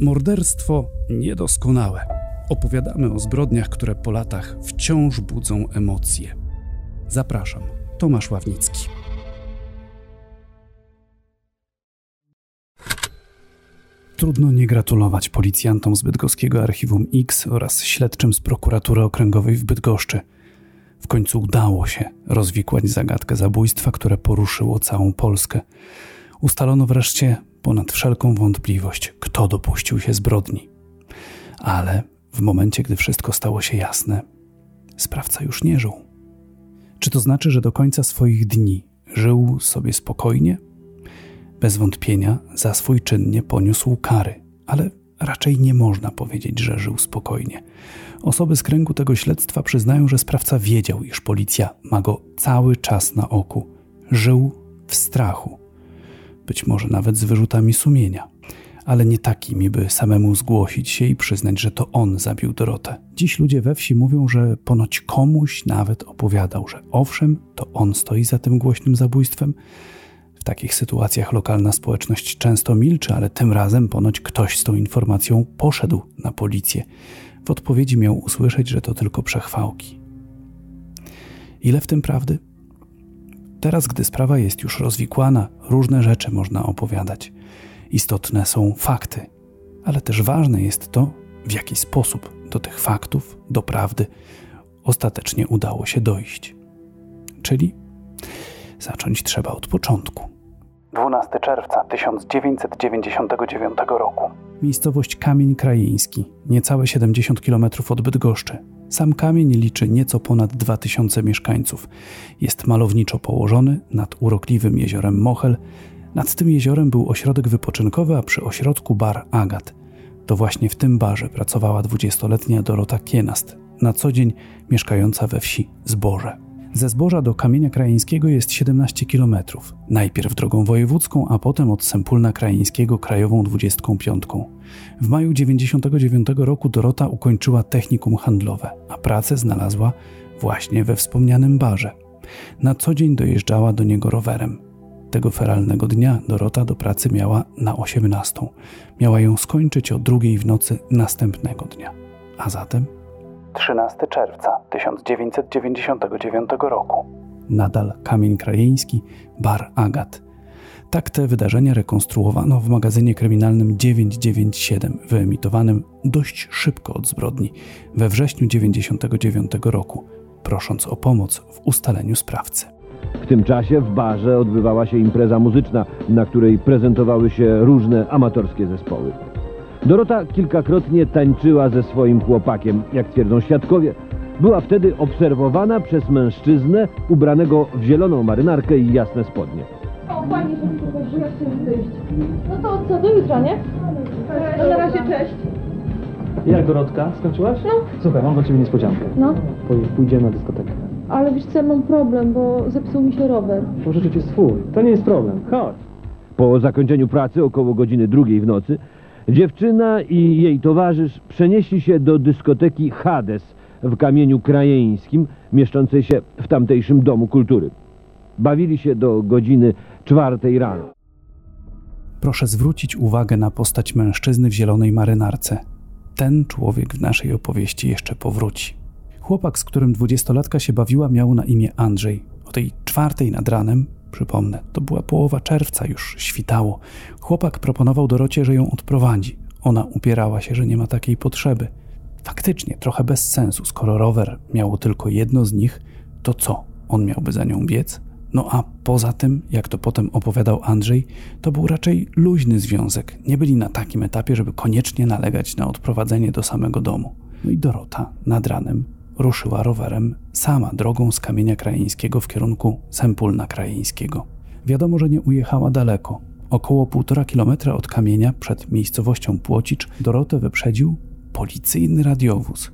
Morderstwo niedoskonałe. Opowiadamy o zbrodniach, które po latach wciąż budzą emocje. Zapraszam, Tomasz Ławnicki. Trudno nie gratulować policjantom z bydgoskiego Archiwum X oraz śledczym z prokuratury okręgowej w Bydgoszczy. W końcu udało się rozwikłać zagadkę zabójstwa, które poruszyło całą Polskę. Ustalono wreszcie ponad wszelką wątpliwość, kto dopuścił się zbrodni. Ale w momencie, gdy wszystko stało się jasne, sprawca już nie żył. Czy to znaczy, że do końca swoich dni żył sobie spokojnie? Bez wątpienia za swój czyn nie poniósł kary, ale raczej nie można powiedzieć, że żył spokojnie. Osoby z kręgu tego śledztwa przyznają, że sprawca wiedział, iż policja ma go cały czas na oku. Żył w strachu, być może nawet z wyrzutami sumienia, ale nie takimi, by samemu zgłosić się i przyznać, że to on zabił Dorotę. Dziś ludzie we wsi mówią, że ponoć komuś nawet opowiadał, że owszem, to on stoi za tym głośnym zabójstwem. W takich sytuacjach lokalna społeczność często milczy, ale tym razem ponoć ktoś z tą informacją poszedł na policję. W odpowiedzi miał usłyszeć, że to tylko przechwałki. Ile w tym prawdy? Teraz, gdy sprawa jest już rozwikłana, różne rzeczy można opowiadać. Istotne są fakty, ale też ważne jest to, w jaki sposób do tych faktów, do prawdy ostatecznie udało się dojść. Czyli zacząć trzeba od początku. 12 czerwca 1999 roku. Miejscowość Kamień Krajeński, niecałe 70 km od Bydgoszczy. Sam kamień liczy nieco ponad 2000 mieszkańców. Jest malowniczo położony nad urokliwym jeziorem Mochel. Nad tym jeziorem był ośrodek wypoczynkowy, a przy ośrodku bar Agat. To właśnie w tym barze pracowała 20-letnia Dorota Kienast, na co dzień mieszkająca we wsi Zboże. Ze Zboża do Kamienia Krajeńskiego jest 17 km. Najpierw drogą wojewódzką, a potem od Sempólna Krajeńskiego krajową 25. W maju 1999 roku Dorota ukończyła technikum handlowe, a pracę znalazła właśnie we wspomnianym barze. Na co dzień dojeżdżała do niego rowerem. Tego feralnego dnia Dorota do pracy miała na 18. Miała ją skończyć o drugiej w nocy następnego dnia. A zatem 13 czerwca 1999 roku. Nadal Kamień Krajeński, bar Agat. Tak te wydarzenia rekonstruowano w magazynie kryminalnym 997, wyemitowanym dość szybko od zbrodni, we wrześniu 1999 roku, prosząc o pomoc w ustaleniu sprawcy. W tym czasie w barze odbywała się impreza muzyczna, na której prezentowały się różne amatorskie zespoły. Dorota kilkakrotnie tańczyła ze swoim chłopakiem, jak twierdzą świadkowie. Była wtedy obserwowana przez mężczyznę ubranego w zieloną marynarkę i jasne spodnie. O, fajnie, że tutaj, bo ja chcę wyjść. No to co, do jutra, nie? No na razie, cześć. Jak Dorotka? Skończyłaś? No. Słuchaj, mam dla ciebie niespodziankę. No, Pój- Pójdziemy na dyskotekę. ale wiesz co, mam problem, bo zepsuł mi się rower. Pożyczyć jest swój. To nie jest problem. Chodź. Po zakończeniu pracy około godziny drugiej w nocy dziewczyna i jej towarzysz przenieśli się do dyskoteki Hades w Kamieniu Krajeńskim, mieszczącej się w tamtejszym Domu Kultury. Bawili się do godziny czwartej rano. Proszę zwrócić uwagę na postać mężczyzny w zielonej marynarce. Ten człowiek w naszej opowieści jeszcze powróci. Chłopak, z którym dwudziestolatka się bawiła, miał na imię Andrzej. O tej czwartej nad ranem, przypomnę, to była połowa czerwca, już świtało. Chłopak proponował Dorocie, że ją odprowadzi. Ona upierała się, że nie ma takiej potrzeby. Faktycznie, trochę bez sensu, skoro rower miało tylko jedno z nich, to co? On miałby za nią biec? No a poza tym, jak to potem opowiadał Andrzej, to był raczej luźny związek. Nie byli na takim etapie, żeby koniecznie nalegać na odprowadzenie do samego domu. No i Dorota nad ranem ruszyła rowerem sama drogą z Kamienia Krajeńskiego w kierunku Sempólna Krajeńskiego. Wiadomo, że nie ujechała daleko. Około półtora kilometra od kamienia przed miejscowością Płocicz Dorotę wyprzedził policyjny radiowóz.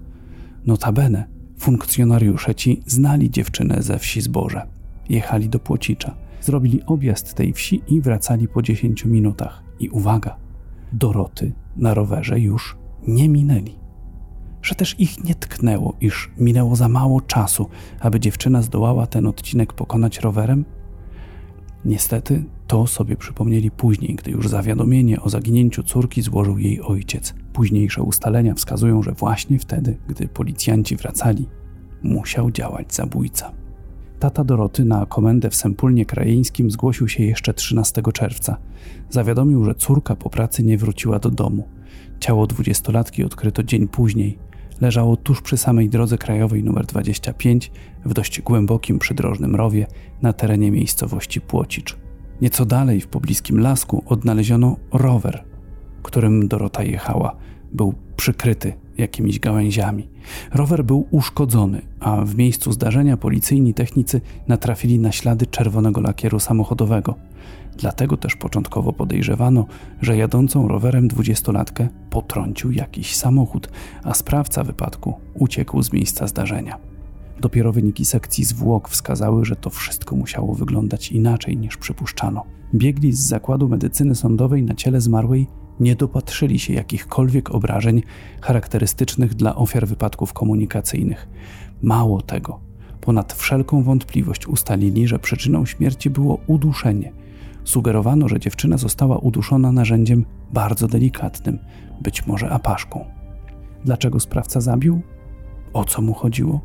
Notabene funkcjonariusze ci znali dziewczynę ze wsi Zboże. Jechali do Płocicza, zrobili objazd tej wsi i wracali po 10 minutach. I uwaga, Doroty na rowerze już nie minęli. Że też ich nie tknęło, iż minęło za mało czasu, aby dziewczyna zdołała ten odcinek pokonać rowerem? Niestety to sobie przypomnieli później, gdy już zawiadomienie o zaginięciu córki złożył jej ojciec. Późniejsze ustalenia wskazują, że właśnie wtedy, gdy policjanci wracali, musiał działać zabójca. Tata Doroty na komendę w Sempulnie Krajeńskim zgłosił się jeszcze 13 czerwca. Zawiadomił, że córka po pracy nie wróciła do domu. Ciało dwudziestolatki odkryto dzień później. Leżało tuż przy samej drodze krajowej nr 25 w dość głębokim przydrożnym rowie na terenie miejscowości Płocicz. Nieco dalej w pobliskim lasku odnaleziono rower, którym Dorota jechała. Był przykryty jakimiś gałęziami. Rower był uszkodzony, a w miejscu zdarzenia policyjni technicy natrafili na ślady czerwonego lakieru samochodowego. Dlatego też początkowo podejrzewano, że jadącą rowerem dwudziestolatkę potrącił jakiś samochód, a sprawca wypadku uciekł z miejsca zdarzenia. Dopiero wyniki sekcji zwłok wskazały, że to wszystko musiało wyglądać inaczej niż przypuszczano. Biegli z zakładu medycyny sądowej na ciele zmarłej nie dopatrzyli się jakichkolwiek obrażeń charakterystycznych dla ofiar wypadków komunikacyjnych. Mało tego, ponad wszelką wątpliwość ustalili, że przyczyną śmierci było uduszenie. Sugerowano, że dziewczyna została uduszona narzędziem bardzo delikatnym, być może apaszką. Dlaczego sprawca zabił? O co mu chodziło?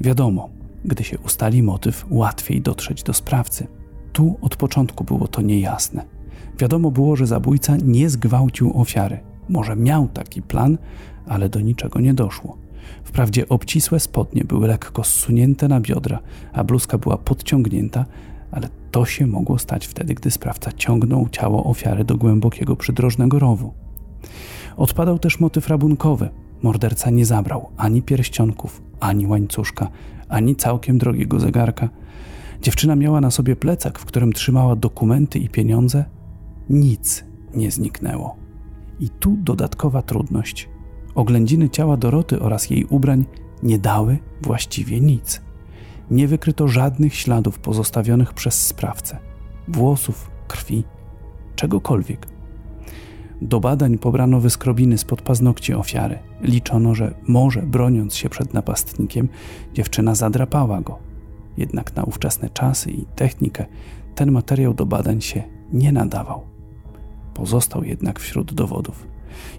Wiadomo, gdy się ustali motyw, łatwiej dotrzeć do sprawcy. Tu od początku było to niejasne. Wiadomo było, że zabójca nie zgwałcił ofiary. Może miał taki plan, ale do niczego nie doszło. Wprawdzie obcisłe spodnie były lekko zsunięte na biodra, a bluzka była podciągnięta, ale to się mogło stać wtedy, gdy sprawca ciągnął ciało ofiary do głębokiego przydrożnego rowu. Odpadał też motyw rabunkowy. Morderca nie zabrał ani pierścionków, ani łańcuszka, ani całkiem drogiego zegarka. Dziewczyna miała na sobie plecak, w którym trzymała dokumenty i pieniądze, nic nie zniknęło. I tu dodatkowa trudność. Oględziny ciała Doroty oraz jej ubrań nie dały właściwie nic. Nie wykryto żadnych śladów pozostawionych przez sprawcę włosów, krwi, czegokolwiek. Do badań pobrano wyskrobiny spod paznokci ofiary. Liczono, że może broniąc się przed napastnikiem, dziewczyna zadrapała go. Jednak na ówczesne czasy i technikę ten materiał do badań się nie nadawał. Pozostał jednak wśród dowodów.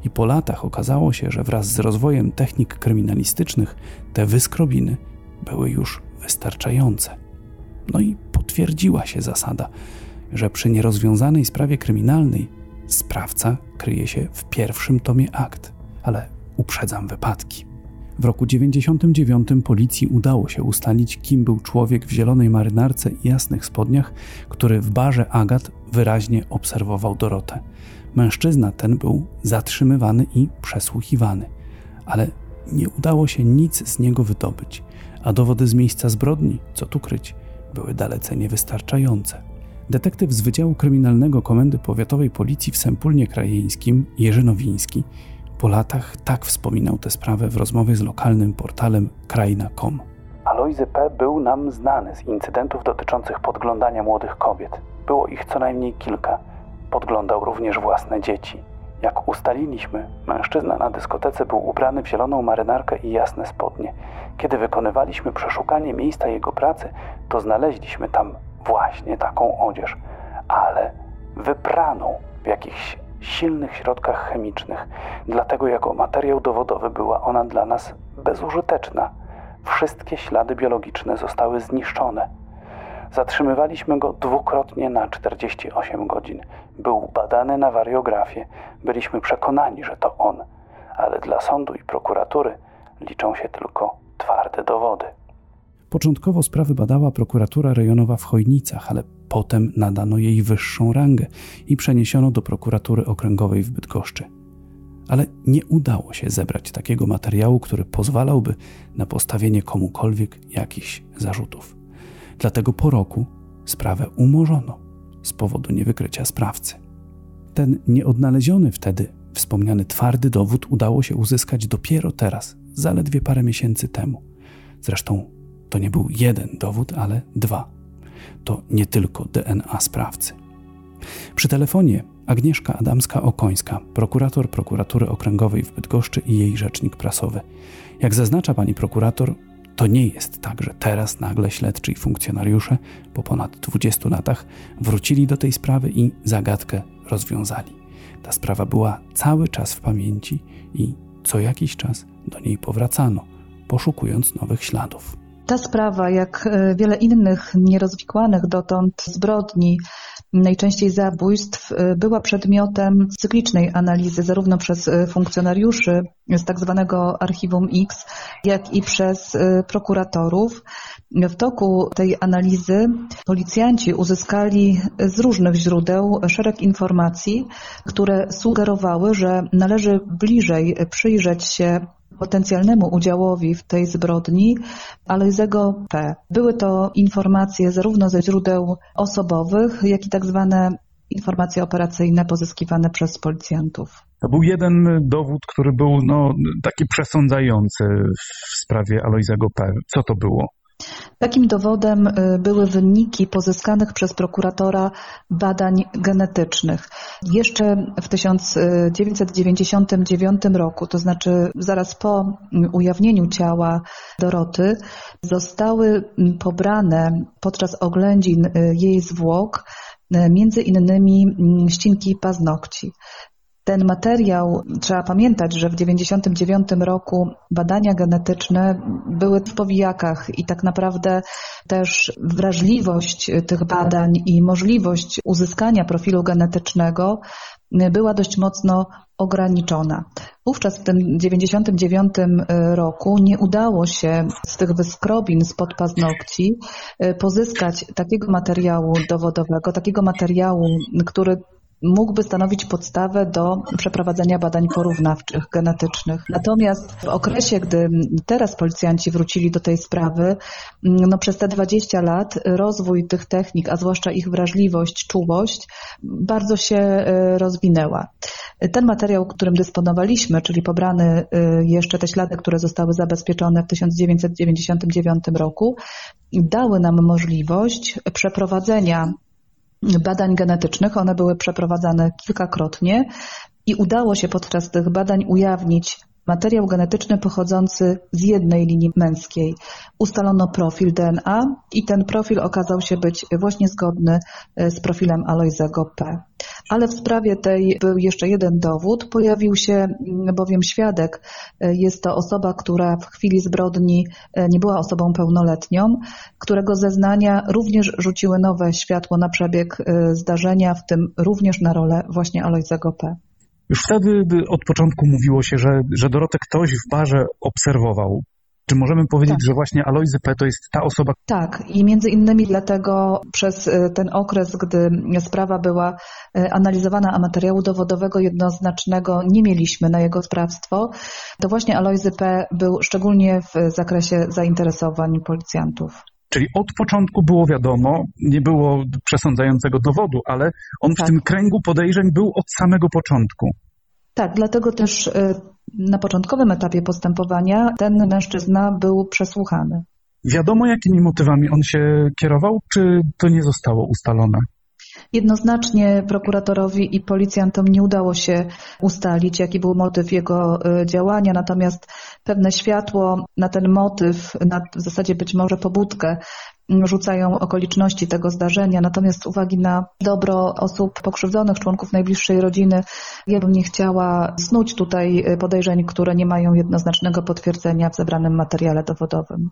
I po latach okazało się, że wraz z rozwojem technik kryminalistycznych te wyskrobiny były już wystarczające. No i potwierdziła się zasada, że przy nierozwiązanej sprawie kryminalnej sprawca kryje się w pierwszym tomie akt, ale uprzedzam wypadki. W roku 99 policji udało się ustalić, kim był człowiek w zielonej marynarce i jasnych spodniach, który w barze Agat wyraźnie obserwował Dorotę. Mężczyzna ten był zatrzymywany i przesłuchiwany, ale nie udało się nic z niego wydobyć, a dowody z miejsca zbrodni, co tu kryć, były dalece niewystarczające. Detektyw z Wydziału Kryminalnego Komendy Powiatowej Policji w Sempulnie Krajeńskim, Jerzy Nowiński, po latach tak wspominał tę sprawę w rozmowie z lokalnym portalem krajna.com. Alojzy P. był nam znany z incydentów dotyczących podglądania młodych kobiet. Było ich co najmniej kilka. Podglądał również własne dzieci. Jak ustaliliśmy, mężczyzna na dyskotece był ubrany w zieloną marynarkę i jasne spodnie. Kiedy wykonywaliśmy przeszukanie miejsca jego pracy, to znaleźliśmy tam właśnie taką odzież, ale wypraną w jakichś silnych środkach chemicznych. Dlatego jako materiał dowodowy była ona dla nas bezużyteczna. Wszystkie ślady biologiczne zostały zniszczone. Zatrzymywaliśmy go dwukrotnie na 48 godzin. Był badany na wariografię. Byliśmy przekonani, że to on, ale dla sądu i prokuratury liczą się tylko twarde dowody. Początkowo sprawy badała prokuratura rejonowa w Chojnicach, ale potem nadano jej wyższą rangę i przeniesiono do prokuratury okręgowej w Bydgoszczy. Ale nie udało się zebrać takiego materiału, który pozwalałby na postawienie komukolwiek jakichś zarzutów. Dlatego po roku sprawę umorzono z powodu niewykrycia sprawcy. Ten nieodnaleziony wtedy wspomniany twardy dowód udało się uzyskać dopiero teraz, zaledwie parę miesięcy temu. Zresztą to nie był jeden dowód, ale dwa. To nie tylko DNA sprawcy. Przy telefonie Agnieszka Adamska-Okońska, prokurator prokuratury okręgowej w Bydgoszczy i jej rzecznik prasowy. Jak zaznacza pani prokurator, To nie jest tak, że teraz nagle śledczy i funkcjonariusze po ponad 20 latach wrócili do tej sprawy i zagadkę rozwiązali. Ta sprawa była cały czas w pamięci i co jakiś czas do niej powracano, poszukując nowych śladów. Ta sprawa, jak e, wiele innych nierozwikłanych dotąd zbrodni, najczęściej zabójstw, e, była przedmiotem cyklicznej analizy zarówno przez e, funkcjonariuszy z tak zwanego archiwum X, jak i przez prokuratorów. W toku tej analizy policjanci uzyskali z różnych źródeł szereg informacji, które sugerowały, że należy bliżej przyjrzeć się potencjalnemu udziałowi w tej zbrodni Alojzego P. Były to informacje zarówno ze źródeł osobowych, jak i tak zwane informacje operacyjne pozyskiwane przez policjantów. To był jeden dowód, który był no, taki przesądzający w sprawie Alojzego P. Co to było? Takim dowodem y, były wyniki pozyskanych przez prokuratora badań genetycznych. Jeszcze w 1999 roku, to znaczy zaraz po ujawnieniu ciała Doroty, zostały pobrane podczas oględzin y, jej zwłok y, między innymi ścinki paznokci. Ten materiał, trzeba pamiętać, że w 1999 roku badania genetyczne były w powijakach i tak naprawdę też wrażliwość tych badań i możliwość uzyskania profilu genetycznego była dość mocno ograniczona. Wówczas w tym 99 roku nie udało się z tych wyskrobin spod paznokci pozyskać takiego materiału dowodowego, takiego materiału, który mógłby stanowić podstawę do przeprowadzenia badań porównawczych, genetycznych. Natomiast w okresie, gdy teraz policjanci wrócili do tej sprawy, no przez te 20 lat rozwój tych technik, a zwłaszcza ich wrażliwość, czułość, bardzo się e, rozwinęła. Ten materiał, którym dysponowaliśmy, czyli pobrany e, jeszcze te ślady, które zostały zabezpieczone w 1999 roku, dały nam możliwość przeprowadzenia badań genetycznych. One były przeprowadzane kilkakrotnie i udało się podczas tych badań ujawnić materiał genetyczny pochodzący z jednej linii męskiej. Ustalono profil DNA i ten profil okazał się być właśnie zgodny e, z profilem Alojzego P. Ale w sprawie tej był jeszcze jeden dowód. Pojawił się mm, bowiem świadek. E, jest to osoba, która w chwili zbrodni e, nie była osobą pełnoletnią, którego zeznania również rzuciły nowe światło na przebieg zdarzenia, w tym również na rolę właśnie Alojzego P. Już wtedy od początku mówiło się, że, że Dorotę ktoś w barze obserwował. Czy możemy powiedzieć, tak. że właśnie Alojzy P. to jest ta osoba? Tak i między innymi dlatego przez e, ten okres, gdy sprawa była e, analizowana, a materiału dowodowego jednoznacznego nie mieliśmy na jego sprawstwo, to właśnie Alojzy P. był szczególnie w zakresie zainteresowań policjantów. Czyli od początku było wiadomo, nie było przesądzającego dowodu, ale on tak. w tym kręgu podejrzeń był od samego początku. Tak, dlatego też y, na początkowym etapie postępowania ten mężczyzna był przesłuchany. Wiadomo, jakimi motywami on się kierował, czy to nie zostało ustalone? Jednoznacznie prokuratorowi i policjantom nie udało się ustalić, jaki był motyw jego y, działania, natomiast pewne światło na ten motyw, na w zasadzie być może pobudkę rzucają okoliczności tego zdarzenia. Natomiast z uwagi na dobro osób pokrzywdzonych, członków najbliższej rodziny, ja bym nie chciała snuć tutaj podejrzeń, które nie mają jednoznacznego potwierdzenia w zebranym materiale dowodowym.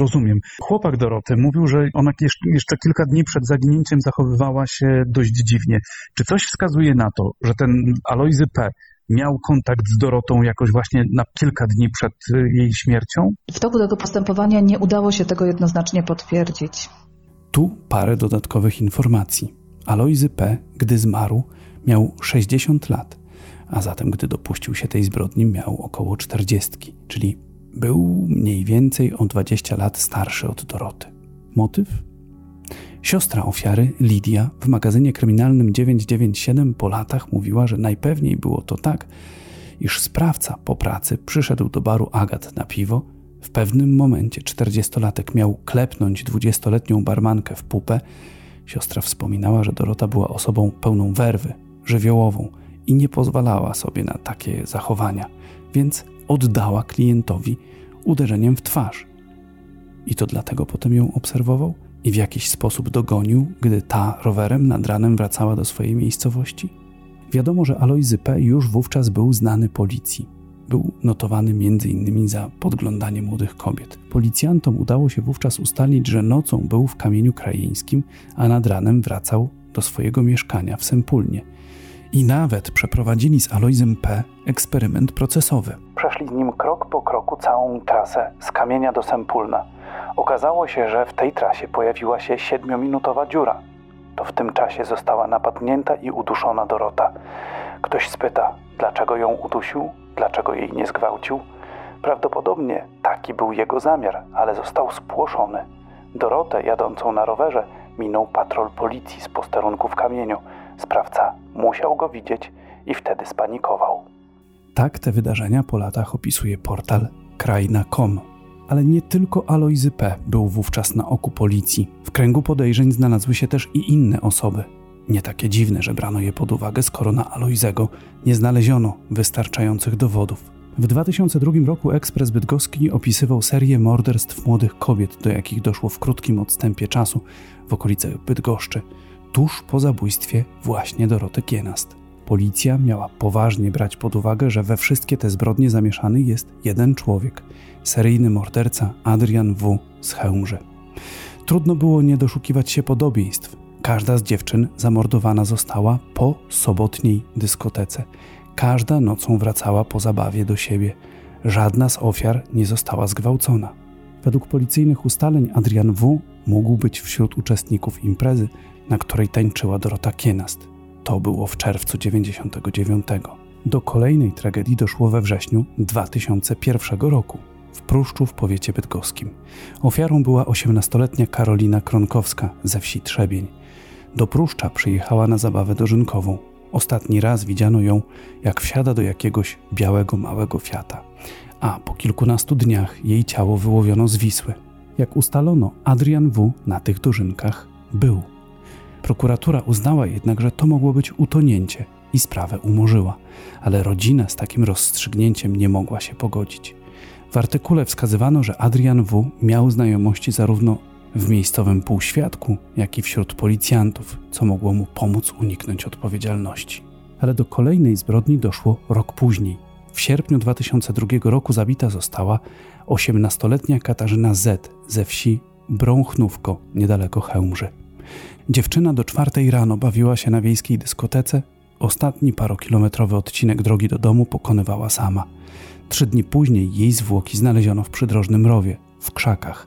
Rozumiem. Chłopak Doroty mówił, że ona jeszcze kilka dni przed zaginięciem zachowywała się dość dziwnie. Czy coś wskazuje na to, że ten Alojzy P miał kontakt z Dorotą jakoś właśnie na kilka dni przed y, jej śmiercią? W toku tego postępowania nie udało się tego jednoznacznie potwierdzić. Tu parę dodatkowych informacji. Alojzy P., gdy zmarł, miał 60 lat, a zatem gdy dopuścił się tej zbrodni, miał około 40, czyli był mniej więcej o 20 lat starszy od Doroty. Motyw? Siostra ofiary, Lidia, w magazynie kryminalnym 997 po latach mówiła, że najpewniej było to tak, iż sprawca po pracy przyszedł do baru Agat na piwo. W pewnym momencie czterdziestolatek miał klepnąć dwudziestoletnią barmankę w pupę. Siostra wspominała, że Dorota była osobą pełną werwy, żywiołową i nie pozwalała sobie na takie zachowania, więc oddała klientowi uderzeniem w twarz. i to dlatego potem ją obserwował i w jakiś sposób dogonił, gdy ta rowerem nad ranem wracała do swojej miejscowości? Wiadomo, że Alojzy P. już wówczas był znany policji. Był notowany m.in. za podglądanie młodych kobiet. Policjantom udało się wówczas ustalić, że nocą był w kamieniu krajeńskim, a nad ranem wracał do swojego mieszkania w Sempulnie. I nawet przeprowadzili z Alojzem P. eksperyment procesowy. Przeszli z nim krok po kroku całą trasę z kamienia do Sempulna. Okazało się, że w tej trasie pojawiła się siedmiominutowa dziura. To w tym czasie została napadnięta i uduszona Dorota. Ktoś spyta, dlaczego ją udusił, dlaczego jej nie zgwałcił. Prawdopodobnie taki był jego zamiar, ale został spłoszony. Dorotę jadącą na rowerze minął patrol policji z posterunku w kamieniu. Sprawca musiał go widzieć i wtedy spanikował. Tak te wydarzenia po latach opisuje portal krajna.com. Ale nie tylko Alojzy P. był wówczas na oku policji. W kręgu podejrzeń znalazły się też i inne osoby. Nie takie dziwne, że brano je pod uwagę, skoro na Alojzego nie znaleziono wystarczających dowodów. W 2002 roku Ekspres Bydgoski opisywał serię morderstw młodych kobiet, do jakich doszło w krótkim odstępie czasu w okolicach Bydgoszczy, tuż po zabójstwie właśnie Doroty Kienast. Policja miała poważnie brać pod uwagę, że we wszystkie te zbrodnie zamieszany jest jeden człowiek seryjny morderca Adrian W. z Chełmży. Trudno było nie doszukiwać się podobieństw. Każda z dziewczyn zamordowana została po sobotniej dyskotece. Każda nocą wracała po zabawie do siebie. Żadna z ofiar nie została zgwałcona. Według policyjnych ustaleń Adrian W. mógł być wśród uczestników imprezy, na której tańczyła Dorota Kienast. To było w czerwcu 99. Do kolejnej tragedii doszło we wrześniu 2001 roku w Pruszczu w powiecie bydgoskim. Ofiarą była 18-letnia Karolina Kronkowska ze wsi Trzebień. Do Pruszcza przyjechała na zabawę dożynkową. Ostatni raz widziano ją, jak wsiada do jakiegoś białego małego Fiata. A po kilkunastu dniach jej ciało wyłowiono z Wisły. Jak ustalono, Adrian W. na tych dożynkach był. Prokuratura uznała jednak, że to mogło być utonięcie i sprawę umorzyła, ale rodzina z takim rozstrzygnięciem nie mogła się pogodzić. W artykule wskazywano, że Adrian W. miał znajomości zarówno w miejscowym półświadku, jak i wśród policjantów, co mogło mu pomóc uniknąć odpowiedzialności. Ale do kolejnej zbrodni doszło rok później. W sierpniu 2002 roku zabita została 18-letnia Katarzyna Z. ze wsi Brąchnówko, niedaleko Chełmży. Dziewczyna do czwartej rano bawiła się na wiejskiej dyskotece. Ostatni parokilometrowy odcinek drogi do domu pokonywała sama. Trzy dni później jej zwłoki znaleziono w przydrożnym rowie, w krzakach.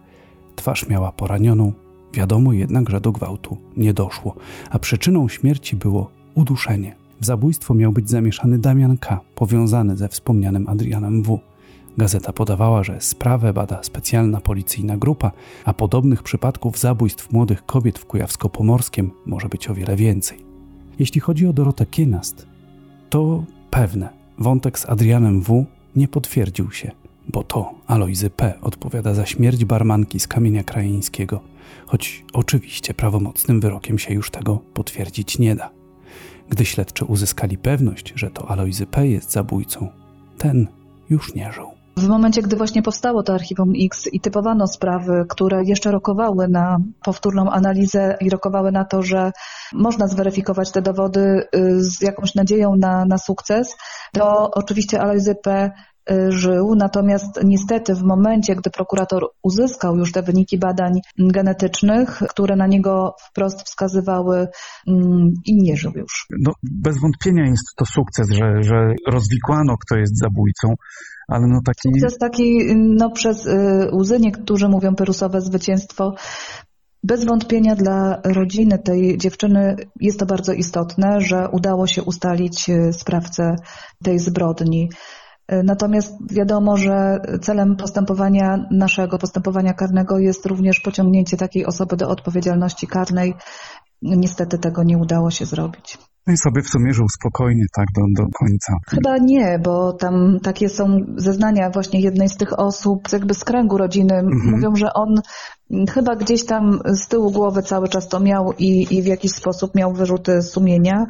Twarz miała poranioną, wiadomo jednak, że do gwałtu nie doszło, a przyczyną śmierci było uduszenie. W zabójstwo miał być zamieszany Damian K., powiązany ze wspomnianym Adrianem W. Gazeta podawała, że sprawę bada specjalna policyjna grupa, a podobnych przypadków zabójstw młodych kobiet w Kujawsko-Pomorskiem może być o wiele więcej. Jeśli chodzi o Dorotę Kienast, to pewne, wątek z Adrianem W nie potwierdził się, bo to Alojzy P. odpowiada za śmierć barmanki z kamienia krajeńskiego, choć oczywiście prawomocnym wyrokiem się już tego potwierdzić nie da. Gdy śledczy uzyskali pewność, że to Alojzy P. jest zabójcą, ten już nie żył. W momencie, gdy właśnie powstało to Archiwum X i typowano sprawy, które jeszcze rokowały na powtórną analizę i rokowały na to, że można zweryfikować te dowody y, z jakąś nadzieją na, na sukces, to oczywiście Alojzy P y, żył, natomiast niestety w momencie, gdy prokurator uzyskał już te wyniki badań genetycznych, które na niego wprost wskazywały mm, i nie żył już. No, bez wątpienia jest to sukces, że, że rozwikłano, kto jest zabójcą, ale no taki... Sukces taki no, przez y, łzy, niektórzy mówią perusowe zwycięstwo. Bez wątpienia dla rodziny tej dziewczyny jest to bardzo istotne, że udało się ustalić y, sprawcę tej zbrodni. Y, natomiast wiadomo, że celem postępowania naszego postępowania karnego jest również pociągnięcie takiej osoby do odpowiedzialności karnej. Niestety tego nie udało się zrobić. No i sobie w sumie żył spokojnie, tak, do, do końca. Chyba nie, bo tam takie są zeznania właśnie jednej z tych osób, jakby z kręgu rodziny. Mhm. Mówią, że on chyba gdzieś tam z tyłu głowy cały czas to miał i, i w jakiś sposób miał wyrzuty sumienia.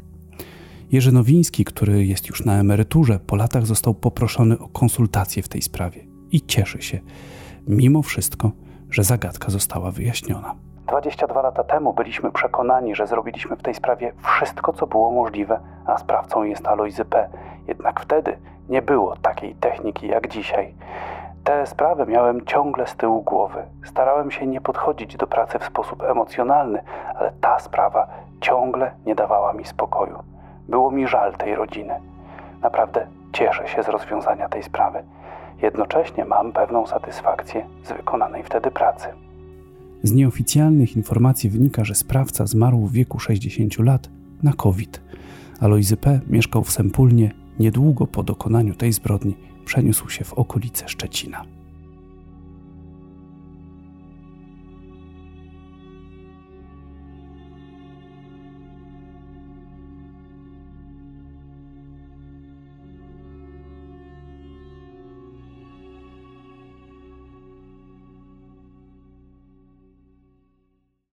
Jerzy Nowiński, który jest już na emeryturze, po latach został poproszony o konsultację w tej sprawie i cieszy się. Mimo wszystko że zagadka została wyjaśniona. 22 lata temu byliśmy przekonani, że zrobiliśmy w tej sprawie wszystko, co było możliwe, a sprawcą jest Alojzy P. Jednak wtedy nie było takiej techniki jak dzisiaj. Te sprawy miałem ciągle z tyłu głowy. Starałem się nie podchodzić do pracy w sposób emocjonalny, ale ta sprawa ciągle nie dawała mi spokoju. Było mi żal tej rodziny. Naprawdę cieszę się z rozwiązania tej sprawy. Jednocześnie mam pewną satysfakcję z wykonanej wtedy pracy. Z nieoficjalnych informacji wynika, że sprawca zmarł w wieku 60 lat na COVID. Alojzy P. mieszkał w Sempulnie. Niedługo po dokonaniu tej zbrodni przeniósł się w okolice Szczecina.